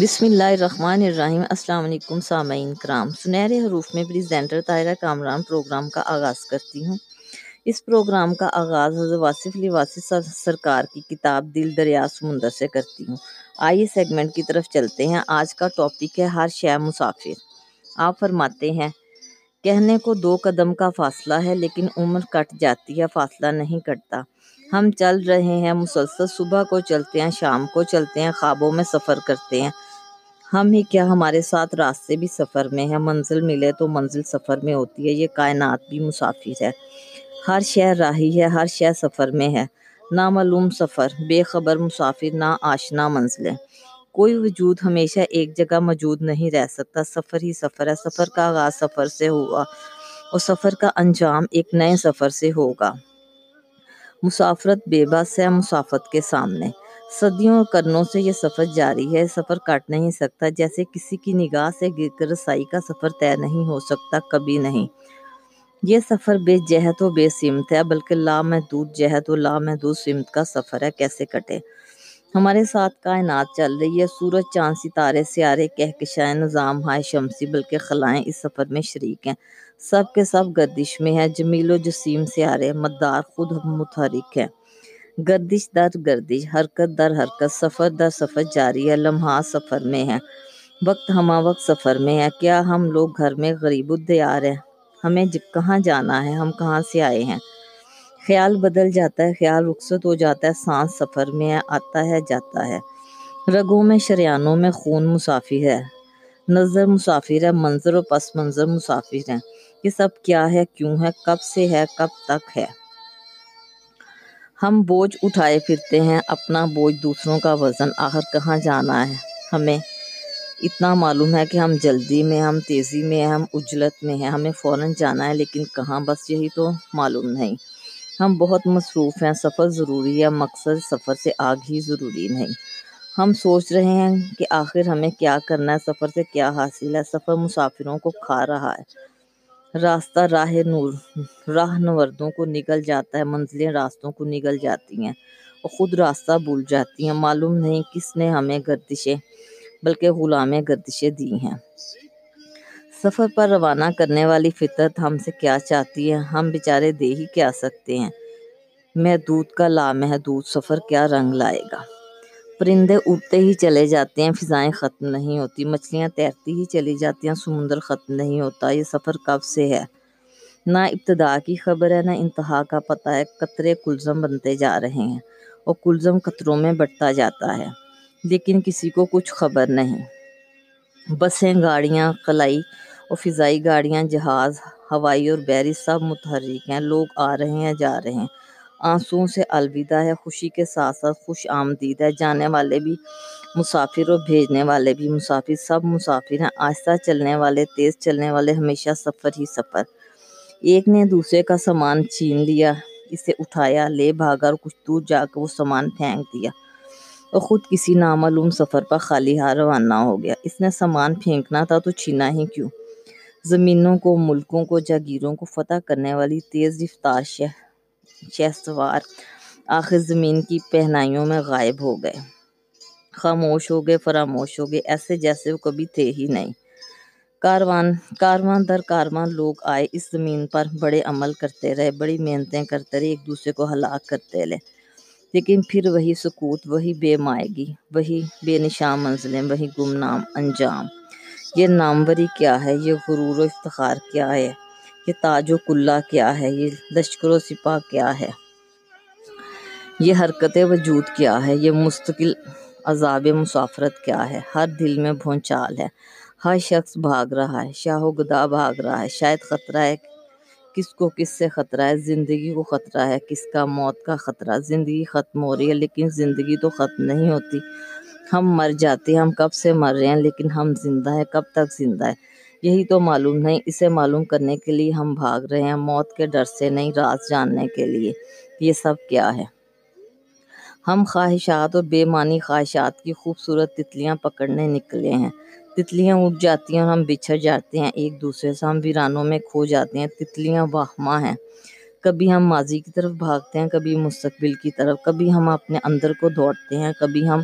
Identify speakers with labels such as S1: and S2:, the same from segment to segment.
S1: بسم اللہ الرحمن الرحیم، السلام علیکم سامعین کرام۔ سنہرے حروف میں پریزینٹر طاہرہ کامران پروگرام کا آغاز کرتی ہوں۔ اس پروگرام کا آغاز حضرت واصف علی واصف سرکار کی کتاب دل دریا سمندر سے کرتی ہوں۔ آئیے سیگمنٹ کی طرف چلتے ہیں۔ آج کا ٹاپک ہے ہر شے مسافر۔ آپ فرماتے ہیں، کہنے کو دو قدم کا فاصلہ ہے لیکن عمر کٹ جاتی ہے، فاصلہ نہیں کٹتا۔ ہم چل رہے ہیں، مسلسل صبح کو چلتے ہیں، شام کو چلتے ہیں، خوابوں میں سفر کرتے ہیں۔ ہم ہی کیا ہمارے ساتھ راستے بھی سفر میں ہیں، منزل ملے تو منزل سفر میں ہوتی ہے۔ یہ کائنات بھی مسافر ہے۔ ہر شہر راہی ہے، ہر شہر سفر میں ہے۔ نامعلوم سفر، بے خبر مسافر نہ آشنا منزلیں۔ کوئی وجود ہمیشہ ایک جگہ موجود نہیں رہ سکتا۔ سفر ہی سفر ہے، سفر کا آغاز سفر سے ہوا اور سفر کا انجام ایک نئے سفر سے ہوگا۔ مسافرت بے بس ہے مسافت کے سامنے۔ صدیوں اور کرنوں سے یہ سفر جاری ہے۔ سفر کٹ نہیں سکتا۔ جیسے کسی کی نگاہ سے گر کر رسائی کا سفر طے نہیں ہو سکتا، کبھی نہیں۔ یہ سفر بے جہت و بے سمت ہے، بلکہ لامحدود جہت و لامحدود سمت کا سفر ہے۔ کیسے کٹے؟ ہمارے ساتھ کائنات چل رہی ہے۔ سورج، چاند، ستارے، سیارے کہکشائیں نظام، ہائے شمسی، بلکہ خلائیں اس سفر میں شریک ہیں۔ سب کے سب گردش میں ہے جمیل و جسیم، سیارے، مدار خود متحرک ہے گردش در گردش، حرکت در حرکت، سفر در سفر جاری ہے۔ لمحات سفر میں ہے وقت ہما وقت سفر میں ہے کیا ہم لوگ گھر میں غریب الدیار ہیں؟ ہمیں کہاں جانا ہے؟ ہم کہاں سے آئے ہیں؟ خیال بدل جاتا ہے، خیال رخصت ہو جاتا ہے، سانس سفر میں ہے آتا ہے، جاتا ہے۔ رگوں میں، شریانوں میں خون مسافر ہے۔ نظر مسافر ہے، منظر و پس منظر مسافر ہیں۔ یہ سب کیا ہے، کیوں ہے، کب سے ہے، کب تک ہے۔ ہم بوجھ اٹھائے پھرتے ہیں، اپنا بوجھ دوسروں کا وزن، آخر کہاں جانا ہے۔ ہمیں اتنا معلوم ہے کہ ہم جلدی میں، ہم تیزی میں، ہم اجلت میں ہیں۔ ہمیں فوراً جانا ہے، لیکن کہاں؟ بس یہی تو معلوم نہیں۔ ہم بہت مصروف ہیں، سفر ضروری ہے، مقصد سفر سے آگ ہی ضروری نہیں۔ ہم سوچ رہے ہیں کہ آخر ہمیں کیا کرنا ہے، سفر سے کیا حاصل ہے۔ سفر مسافروں کو کھا رہا ہے۔ راستہ راہ نور، راہ نوردوں کو نگل جاتا ہے، منزلیں راستوں کو نگل جاتی ہیں اور خود راستہ بھول جاتی ہیں۔ معلوم نہیں کس نے ہمیں گردشیں، بلکہ غلام گردشیں دی ہیں۔ سفر پر روانہ کرنے والی فطرت ہم سے کیا چاہتی ہے؟ ہم بیچارے دے ہی کیا سکتے ہیں؟ محدود کا لامحدود سفر کیا رنگ لائے گا؟ پرندے اڑتے ہی چلے جاتے ہیں، فضائیں ختم نہیں ہوتی، مچھلیاں تیرتی ہی چلی جاتی ہیں، سمندر ختم نہیں ہوتا، یہ سفر کب سے ہے؟ نہ ابتدا کی خبر ہے، نہ انتہا کا پتہ ہے، قطرے کلزم بنتے جا رہے ہیں اور کلزم قطروں میں بٹتا جاتا ہے، لیکن کسی کو کچھ خبر نہیں۔ بسیں، گاڑیاں خلائی اور فضائی گاڑیاں، جہاز، ہوائی اور بحری سب متحرک ہیں۔ لوگ آ رہے ہیں، جا رہے ہیں۔ آنسوؤں سے الوداع ہے، خوشی کے ساتھ ساتھ خوش آمدید ہے۔ جانے والے بھی مسافر اور بھیجنے والے بھی مسافر، سب مسافر ہیں۔ آہستہ چلنے والے، تیز چلنے والے، ہمیشہ سفر ہی سفر۔ ایک نے دوسرے کا سامان چھین لیا، اسے اٹھایا، لے بھاگا اور کچھ دور جا کر وہ سامان پھینک دیا۔ اور خود کسی نامعلوم سفر پر خالی ہاتھ روانہ ہو گیا۔ اس نے سامان پھینکنا تھا تو چھینا ہی کیوں؟ زمینوں کو، ملکوں کو، جاگیروں کو فتح کرنے والی تیز رفتار شہ سوار آخر زمین کی پہنائیوں میں غائب ہو گئے۔ خاموش ہو گئے، فراموش ہو گئے، ایسے جیسے وہ کبھی تھے ہی نہیں۔ کاروان کاروان در کاروان لوگ آئے اس زمین پر، بڑے عمل کرتے رہے، بڑی محنتیں کرتے رہے، ایک دوسرے کو ہلاک کرتے رہے۔ لیکن پھر وہی سکوت، وہی بے مائگی، وہی بے نشان منزلیں، وہی گمنام انجام۔ یہ ناموری کیا ہے؟ یہ غرور و افتخار کیا ہے؟ یہ تاج و کلہ کیا ہے؟ یہ لشکر و سپاہ کیا ہے؟ یہ حرکت وجود کیا ہے؟ یہ مستقل عذاب مسافرت کیا ہے؟ ہر دل میں بھونچال ہے۔ ہر شخص بھاگ رہا ہے۔ شاہ و گدا بھاگ رہا ہے۔ شاید خطرہ ہے کس کو کس سے خطرہ ہے؟ زندگی کو خطرہ ہے۔ کس کا موت کا خطرہ؟ زندگی ختم ہو رہی ہے، لیکن زندگی تو ختم نہیں ہوتی۔ ہم مر جاتے ہیں، ہم کب سے مر رہے ہیں، لیکن ہم زندہ ہیں، کب تک زندہ ہے یہی تو معلوم نہیں، اسے معلوم کرنے کے لیے ہم بھاگ رہے ہیں موت کے ڈر سے نہیں، راز جاننے کے لیے۔ یہ سب کیا ہے؟ ہم خواہشات اور بے معنی خواہشات کی خوبصورت تتلیاں پکڑنے نکلے ہیں۔ تتلیاں اٹھ جاتی ہیں اور ہم بچھڑ جاتے ہیں۔ ایک دوسرے سے ہم ویرانوں میں کھو جاتے ہیں۔ تتلیاں واہمہ ہیں۔ کبھی ہم ماضی کی طرف بھاگتے ہیں، کبھی مستقبل کی طرف، کبھی ہم اپنے اندر کو دوڑتے ہیں، کبھی ہم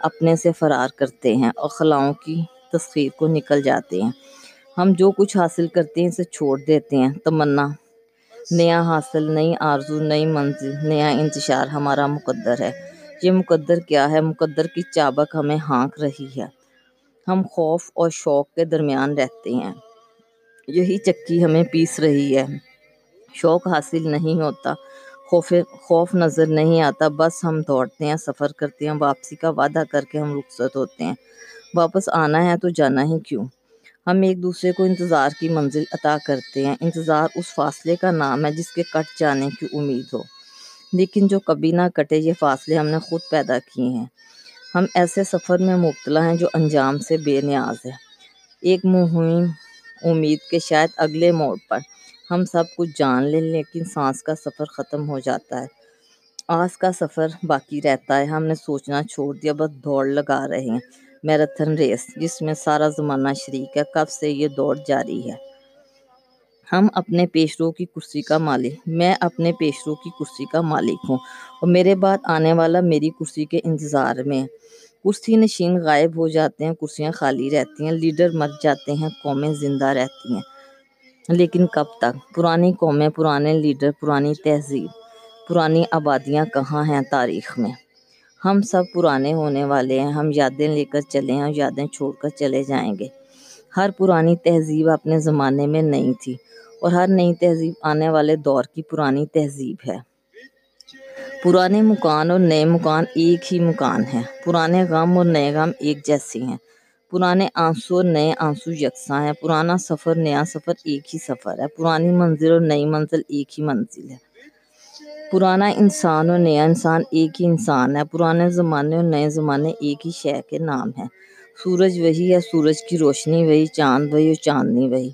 S1: اپنے سے فرار کرتے ہیں اور خلاؤں کی تسخیر کو نکل جاتے ہیں۔ ہم جو کچھ حاصل کرتے ہیں اسے چھوڑ دیتے ہیں۔ تمنا، نیا حاصل، نئی آرزو، نئی منزل، نیا انتشار ہمارا مقدر ہے۔ یہ مقدر کیا ہے؟ مقدر کی چابک ہمیں ہانک رہی ہے۔ ہم خوف اور شوق کے درمیان رہتے ہیں۔ یہی چکی ہمیں پیس رہی ہے۔ شوق حاصل نہیں ہوتا۔ خوف خوف نظر نہیں آتا۔ بس ہم دوڑتے ہیں، سفر کرتے ہیں، واپسی کا وعدہ کر کے ہم رخصت ہوتے ہیں۔ واپس آنا ہے تو جانا ہی کیوں؟ ہم ایک دوسرے کو انتظار کی منزل عطا کرتے ہیں۔ انتظار اس فاصلے کا نام ہے جس کے کٹ جانے کی امید ہو۔ لیکن جو کبھی نہ کٹے، یہ فاصلے ہم نے خود پیدا کیے ہیں۔ ہم ایسے سفر میں مبتلا ہیں جو انجام سے بے نیاز ہے ایک مہم امید کے شاید اگلے موڑ پر۔ ہم سب کچھ جان لیں، لیکن سانس کا سفر ختم ہو جاتا ہے۔ آس کا سفر باقی رہتا ہے۔ ہم نے سوچنا چھوڑ دیا، بس دوڑ لگا رہے ہیں۔ میراتھن ریس، جس میں سارا زمانہ شریک ہے۔ کب سے یہ دوڑ جاری ہے؟ ہم اپنے پیشرو کی کرسی کا مالک۔ میں اپنے پیشرو کی کرسی کا مالک ہوں۔ اور میرے بعد آنے والا میری کرسی کے انتظار میں کرسی نشین غائب ہو جاتے ہیں، کرسیاں خالی رہتی ہیں۔ لیڈر مر جاتے ہیں، قومیں زندہ رہتی ہیں۔ لیکن کب تک؟ پرانی قومیں، پرانے لیڈر، پرانی تہذیب، پرانی آبادیاں کہاں ہیں تاریخ میں؟ ہم سب پرانے ہونے والے ہیں، ہم یادیں لے کر چلے ہیں اور یادیں چھوڑ کر چلے جائیں گے۔ ہر پرانی تہذیب اپنے زمانے میں نہیں تھی اور ہر نئی تہذیب آنے والے دور کی پرانی تہذیب ہے۔ پرانے مکان اور نئے مکان ایک ہی مکان ہیں۔ پرانے غم اور نئے غم ایک جیسے ہیں۔ پرانے آنسو اور نئے آنسو یکساں ہیں۔ پرانا سفر، نیا سفر ایک ہی سفر ہے۔ پرانی منزل اور نئی منزل ایک ہی منزل ہے۔ پرانا انسان اور نیا انسان ایک ہی انسان ہے۔ پرانے زمانے اور نئے زمانے ایک ہی شے کے نام ہیں۔ سورج وہی ہے، سورج کی روشنی وہی، چاند وہی اور چاندنی وہی۔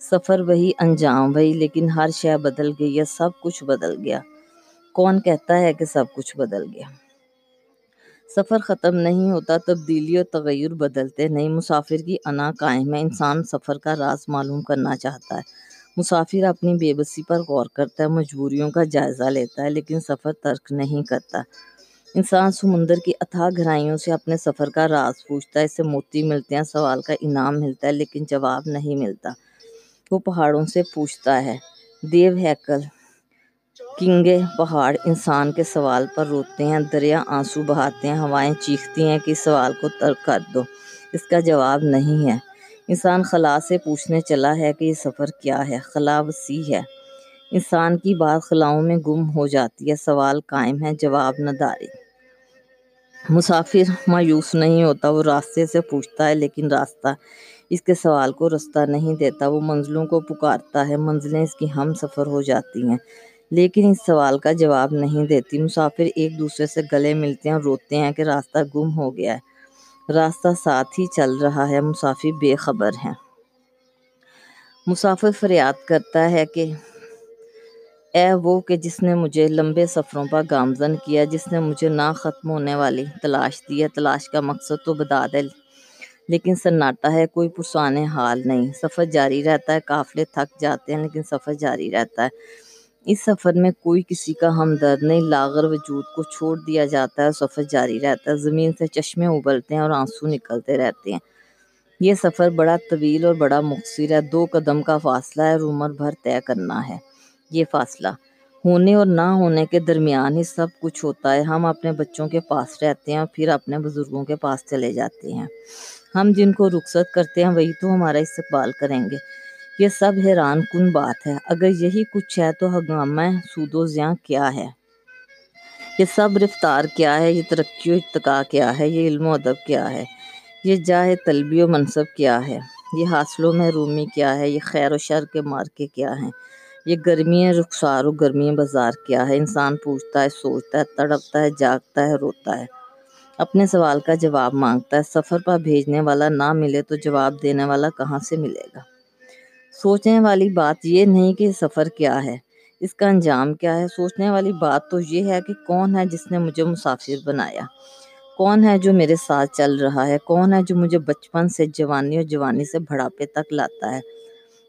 S1: سفر وہی، انجام وہی، لیکن ہر شے بدل گئی ہے، سب کچھ بدل گیا۔ کون کہتا ہے کہ سب کچھ بدل گیا؟ سفر ختم نہیں ہوتا، تبدیلی اور تغیر بدلتے۔ نہیں مسافر کی انا قائم ہے۔ انسان سفر کا راز معلوم کرنا چاہتا ہے۔ مسافر اپنی بے بسی پر غور کرتا ہے، مجبوریوں کا جائزہ لیتا ہے، لیکن سفر ترک نہیں کرتا۔ انسان سمندر کی اتھا گہرائیوں سے اپنے سفر کا راز پوچھتا ہے۔ اسے موتی ملتے ہیں، سوال کا انعام ملتا ہے، لیکن جواب نہیں ملتا۔ وہ پہاڑوں سے پوچھتا ہے۔ دیو ہیکل کنگے پہاڑ انسان کے سوال پر روتے ہیں، دریا آنسو بہاتے ہیں، ہوائیں چیختی ہیں کہ سوال کو ترک کر دو۔ اس کا جواب نہیں ہے۔ انسان خلا سے پوچھنے چلا ہے کہ یہ سفر کیا ہے۔ خلا وسیع ہے۔ انسان کی بات خلاؤں میں گم ہو جاتی ہے۔ سوال قائم ہے، جواب نداری مسافر مایوس نہیں ہوتا، وہ راستے سے پوچھتا ہے لیکن راستہ اس کے سوال کو رستہ نہیں دیتا۔ وہ منزلوں کو پکارتا ہے، منزلیں اس کی ہم سفر ہو جاتی ہیں۔ لیکن اس سوال کا جواب نہیں دیتی۔ مسافر ایک دوسرے سے گلے ملتے ہیں اور روتے ہیں کہ راستہ گم ہو گیا ہے۔ راستہ ساتھ ہی چل رہا ہے۔ مسافر بے خبر ہیں۔ مسافر فریاد کرتا ہے کہ، اے وہ کہ جس نے مجھے لمبے سفروں پر گامزن کیا، جس نے مجھے نہ ختم ہونے والی تلاش دی ہے۔ تلاش کا مقصد تو بتا دے لیکن سناٹا ہے۔ کوئی پرسان حال نہیں۔ سفر جاری رہتا ہے۔ قافلے تھک جاتے ہیں، لیکن سفر جاری رہتا ہے۔ اس سفر میں کوئی کسی کا ہمدرد نہیں، لاغر وجود کو چھوڑ دیا جاتا ہے، سفر جاری رہتا ہے، زمین سے چشمے ابلتے ہیں اور آنسو نکلتے رہتے ہیں۔ یہ سفر بڑا طویل اور بڑا مختصر ہے، دو قدم کا فاصلہ ہے، اور عمر بھر طے کرنا ہے۔ یہ فاصلہ، ہونے اور نہ ہونے کے درمیان ہی سب کچھ ہوتا ہے۔ ہم اپنے بچوں کے پاس رہتے ہیں اور پھر اپنے بزرگوں کے پاس چلے جاتے ہیں۔ ہم جن کو رخصت کرتے ہیں، وہی تو ہمارا استقبال کریں گے۔ یہ سب حیران کن بات ہے۔ اگر یہی کچھ ہے تو ہنگامہ سود و زیاں کیا ہے؟ یہ سب رفتار کیا ہے؟ یہ ترقی و ارتقا کیا ہے؟ یہ علم و ادب کیا ہے؟ یہ جاہ طلبی و منصب کیا ہے؟ یہ حاصلوں میں رومی کیا ہے؟ یہ خیر و شر کے مارکے کیا ہیں؟ یہ گرمی رخسار و گرمی بازار کیا ہے؟ انسان پوچھتا ہے، سوچتا ہے، تڑپتا ہے، جاگتا ہے، روتا ہے۔ اپنے سوال کا جواب مانگتا ہے، سفر پر بھیجنے والا نہ ملے تو جواب دینے والا کہاں سے ملے گا؟ سوچنے والی بات یہ نہیں کہ سفر کیا ہے، اس کا انجام کیا ہے۔ سوچنے والی بات تو یہ ہے کہ کون ہے جس نے مجھے مسافر بنایا؟ کون ہے جو میرے ساتھ چل رہا ہے؟ کون ہے جو مجھے بچپن سے جوانی اور جوانی سے بڑھاپے تک لاتا ہے؟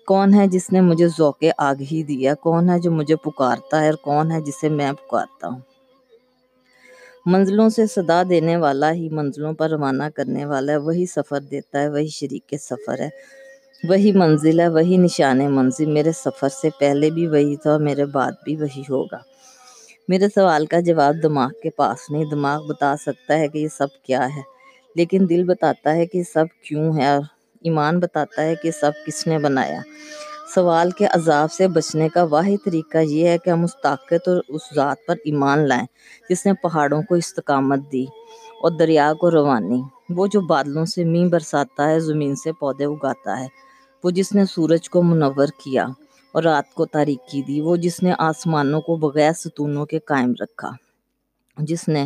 S1: کون ہے جس نے مجھے ذوق آگہی دیا؟ کون ہے جو مجھے پکارتا ہے اور کون ہے جسے میں پکارتا ہوں؟ منزلوں سے صدا دینے والا ہی منزلوں پر روانہ کرنے والا ہے، وہی سفر دیتا ہے، وہی شریک سفر ہے۔ وہی منزل ہے، وہی نشان منزل۔ میرے سفر سے پہلے بھی وہی تھا اور میرے بعد بھی وہی ہوگا۔ میرے سوال کا جواب دماغ کے پاس نہیں، دماغ بتا سکتا ہے کہ یہ سب کیا ہے۔ لیکن دل بتاتا ہے کہ سب کیوں ہے اور ایمان بتاتا ہے کہ سب کس نے بنایا۔ سوال کے عذاب سے بچنے کا واحد طریقہ یہ ہے کہ ہم اس طاقت اور اس ذات پر ایمان لائیں، جس نے پہاڑوں کو استقامت دی اور دریا کو روانی۔ وہ جو بادلوں سے مین برساتا ہے، زمین سے پودے اگاتا ہے۔ وہ جس نے سورج کو منور کیا اور رات کو تاریکی دی، وہ جس نے آسمانوں کو بغیر ستونوں کے قائم رکھا، جس نے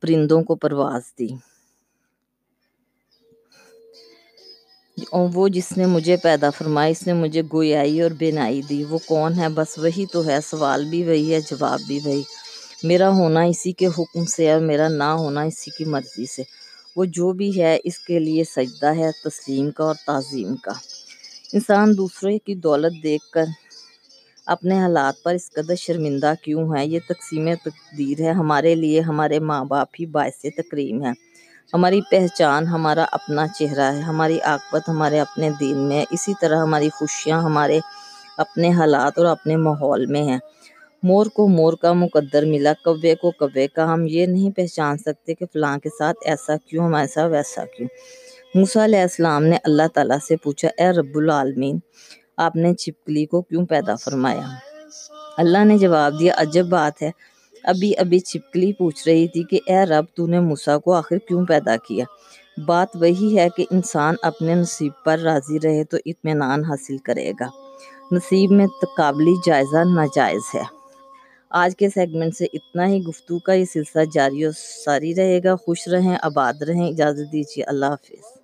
S1: پرندوں کو پرواز دی۔ اور وہ جس نے مجھے پیدا فرمائی، اس نے مجھے گویائی اور بینائی دی۔ وہ کون ہے؟ بس وہی تو ہے، سوال بھی وہی ہے، جواب بھی وہی۔ میرا ہونا اسی کے حکم سے اور میرا نہ ہونا اسی کی مرضی سے۔ وہ جو بھی ہے، اس کے لیے سجدہ ہے، تسلیم کا اور تعظیم کا۔ انسان دوسرے کی دولت دیکھ کر اپنے حالات پر اس قدر شرمندہ کیوں ہے؟ یہ تقسیم تقدیر ہے۔ ہمارے لیے ہمارے ماں باپ ہی باعث تکریم ہے ہماری پہچان، ہمارا اپنا چہرہ ہے۔ ہماری عاقبت ہمارے اپنے دین میں ہے۔ اسی طرح ہماری خوشیاں ہمارے اپنے حالات اور اپنے ماحول میں ہیں۔ مور کو مور کا مقدر ملا، کوے کو کوے کا۔ ہم یہ نہیں پہچان سکتے کہ فلاں کے ساتھ ایسا کیوں ہمارے ساتھ ویسا کیوں۔ موسیٰ علیہ السلام نے اللہ تعالیٰ سے پوچھا، اے رب العالمین، آپ نے چھپکلی کو کیوں پیدا فرمایا؟ اللہ نے جواب دیا، عجب بات ہے۔ ابھی ابھی چھپکلی پوچھ رہی تھی کہ، اے رب، تو نے موسیٰ کو آخر کیوں پیدا کیا؟ بات وہی ہے کہ انسان اپنے نصیب پر راضی رہے تو اطمینان حاصل کرے گا۔ نصیب میں قابلی جائزہ ناجائز ہے۔ آج کے سیگمنٹ سے اتنا ہی گفتگو کا یہ سلسلہ جاری اور ساری رہے گا۔ خوش رہیں، آباد رہیں۔ اجازت دیجیے، اللہ حافظ۔